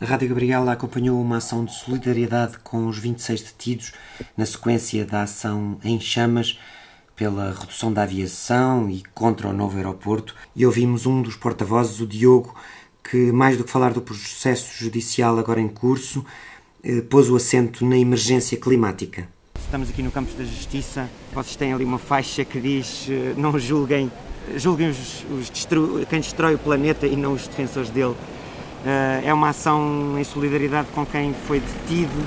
A Rádio Gabriela acompanhou uma ação de solidariedade com os 26 detidos na sequência da ação em chamas pela redução da aviação e contra o novo aeroporto e ouvimos um dos porta-vozes, o Diogo, que mais do que falar do processo judicial agora em curso, eh, pôs o acento na emergência climática. Estamos aqui no Campos da Justiça. Vocês têm ali uma faixa que diz eh, não julguem, julguem os, os destru... quem destrói o planeta e não os defensores dele. Eh, é uma ação em solidariedade com quem foi detido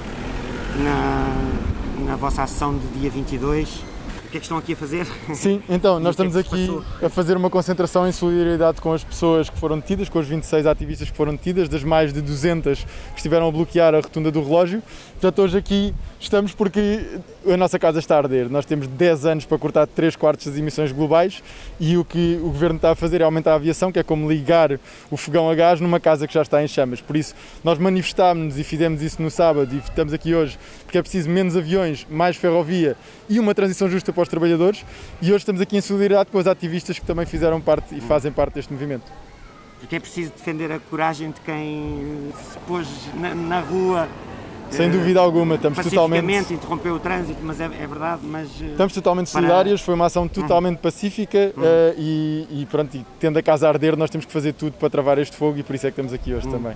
na, na vossa ação de dia 22 o que é que estão aqui a fazer? Sim, então, nós é estamos aqui a fazer uma concentração em solidariedade com as pessoas que foram detidas, com os 26 ativistas que foram detidas, das mais de 200 que estiveram a bloquear a rotunda do relógio. Portanto, hoje aqui estamos porque a nossa casa está a arder. Nós temos 10 anos para cortar 3 quartos das emissões globais e o que o governo está a fazer é aumentar a aviação, que é como ligar o fogão a gás numa casa que já está em chamas. Por isso, nós manifestámos-nos e fizemos isso no sábado e estamos aqui hoje porque é preciso menos aviões, mais ferrovia e uma transição justa para os trabalhadores. E hoje estamos aqui em solidariedade com os ativistas que também fizeram parte e fazem parte deste movimento. Porque é preciso defender a coragem de quem se pôs na, na rua sem dúvida alguma, estamos totalmente. interrompeu o trânsito, mas é, é verdade. Mas, eh, estamos totalmente para... solidários, foi uma ação totalmente pacífica uh, e, e, pronto, e tendo a casa a arder, nós temos que fazer tudo para travar este fogo e por isso é que estamos aqui hoje também.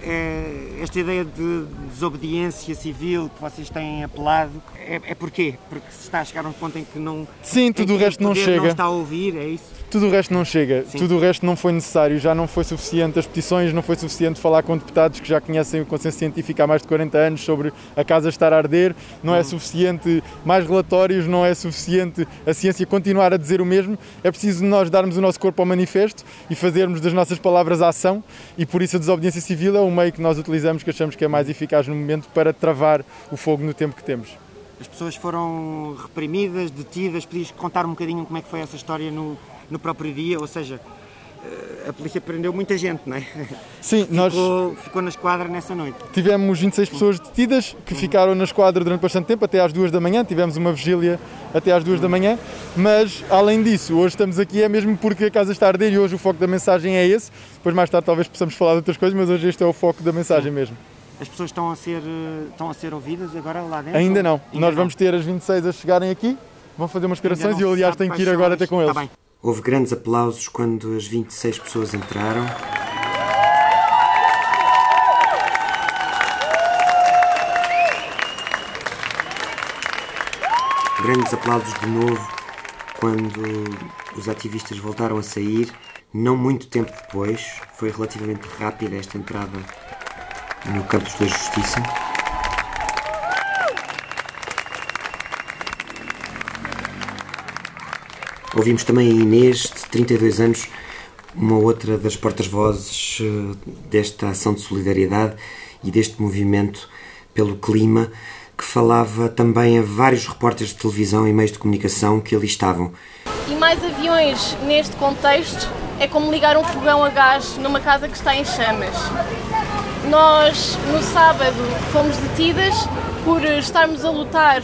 É, esta ideia de desobediência civil que vocês têm apelado é, é porquê? Porque se está a chegar a um ponto em que não. Sim, tudo o resto não chega. Não está a ouvir, é isso? Tudo o resto não chega, Sim. tudo o resto não foi necessário, já não foi suficiente as petições, não foi suficiente falar com deputados que já conhecem o consenso científico há mais de 40 anos sobre a casa estar a arder, não é hum. suficiente mais relatórios, não é suficiente a ciência continuar a dizer o mesmo, é preciso nós darmos o nosso corpo ao manifesto e fazermos das nossas palavras a ação e por isso a desobediência civil é o meio que nós utilizamos que achamos que é mais eficaz no momento para travar o fogo no tempo que temos. As pessoas foram reprimidas, detidas, podias contar um bocadinho como é que foi essa história no, no próprio dia, ou seja, eh, a polícia prendeu muita gente, não é? Sim, ficou, nós. Ficou na esquadra nessa noite. Tivemos 26 pessoas detidas que uhum. ficaram na esquadra durante bastante tempo, até às 2 da manhã. Tivemos uma vigília até às 2 uhum. da manhã. Mas, além disso, hoje estamos aqui é mesmo porque a casa está a arder e hoje o foco da mensagem é esse. Depois, mais tarde, talvez possamos falar de outras coisas, mas hoje este é o foco da mensagem Sim. mesmo. As pessoas estão a ser, estão a ser ouvidas agora lá dentro? Ainda não. Ainda Nós não. vamos ter as 26 a chegarem aqui, vão fazer umas declarações e eu, aliás, tenho que ir agora até com eles. Tá Houve grandes aplausos quando as 26 pessoas entraram. Grandes aplausos de novo quando os ativistas voltaram a sair. Não muito tempo depois, foi relativamente rápida esta entrada no Campos da Justiça. Ouvimos também a Inês, de 32 anos, uma outra das portas-vozes eh, desta ação de solidariedade e deste movimento pelo clima, que falava também a vários repórteres de televisão e meios de comunicação que ali estavam. E mais aviões neste contexto é como ligar um fogão a gás numa casa que está em chamas. Nós, no sábado, fomos detidas por estarmos a lutar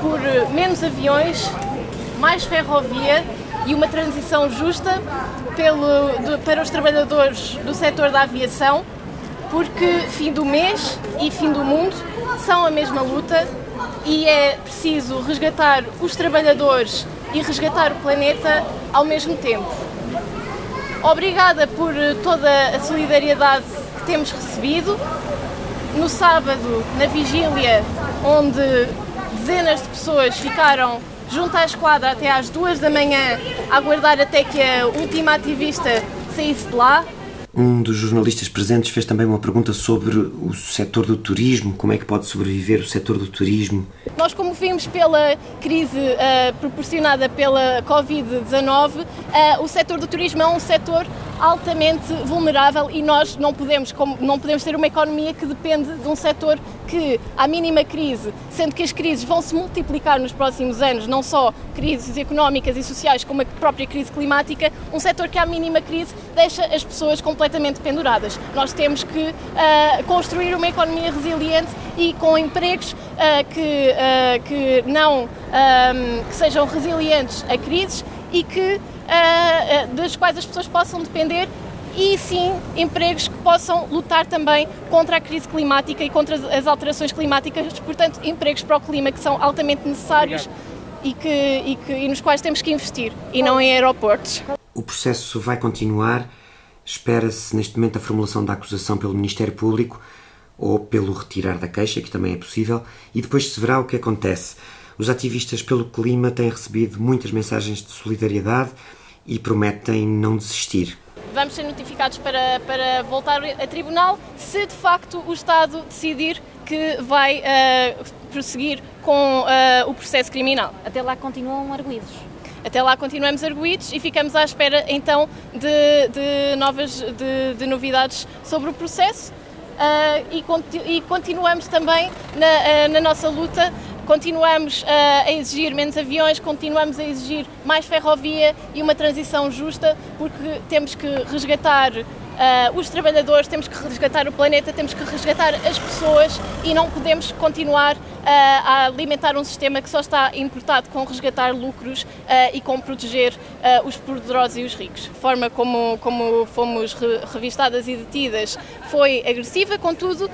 por menos aviões, mais ferrovia e uma transição justa pelo, de, para os trabalhadores do setor da aviação, porque fim do mês e fim do mundo são a mesma luta e é preciso resgatar os trabalhadores e resgatar o planeta ao mesmo tempo. Obrigada por toda a solidariedade que temos recebido. No sábado, na vigília, onde dezenas de pessoas ficaram junto à esquadra até às duas da manhã, a aguardar até que a última ativista saísse de lá. Um dos jornalistas presentes fez também uma pergunta sobre o setor do turismo, como é que pode sobreviver o setor do turismo. Nós, como vimos pela crise uh, proporcionada pela Covid-19, uh, o setor do turismo é um setor altamente vulnerável e nós não podemos, não podemos ter uma economia que depende de um setor que, à mínima crise, sendo que as crises vão se multiplicar nos próximos anos, não só crises económicas e sociais, como a própria crise climática, um setor que, à mínima crise, deixa as pessoas completamente penduradas. Nós temos que uh, construir uma economia resiliente e com empregos uh, que, uh, que não que sejam resilientes a crises e que uh, das quais as pessoas possam depender e sim empregos que possam lutar também contra a crise climática e contra as alterações climáticas, portanto, empregos para o clima que são altamente necessários e, que, e, que, e nos quais temos que investir, e não em aeroportos. O processo vai continuar. Espera-se neste momento a formulação da acusação pelo Ministério Público ou pelo retirar da queixa, que também é possível, e depois se verá o que acontece. Os ativistas pelo clima têm recebido muitas mensagens de solidariedade e prometem não desistir vamos ser notificados para, para voltar a tribunal se de facto o Estado decidir que vai uh, prosseguir com uh, o processo criminal. Até lá continuam arguídos. Até lá continuamos arguídos e ficamos à espera então de, de novas de, de, novidades sobre o processo uh, e, e, continuamos também na, na nossa luta Continuamos a exigir menos aviões, continuamos a exigir mais ferrovia e uma transição justa, porque temos que resgatar uh, os trabalhadores, temos que resgatar o planeta, temos que resgatar as pessoas e não podemos continuar a alimentar um sistema que só está importado com resgatar lucros e com proteger os poderosos e os ricos. A forma como, como fomos re revistadas e detidas foi agressiva, contudo,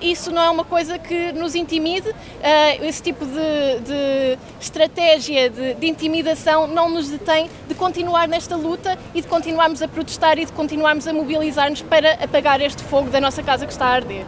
isso não é uma coisa que nos intimide, esse tipo de, de estratégia de, de intimidação não nos detém de continuar nesta luta e de continuarmos a protestar e de continuarmos a mobilizar mobilizar-nos para apagar este fogo da nossa casa que está a arder.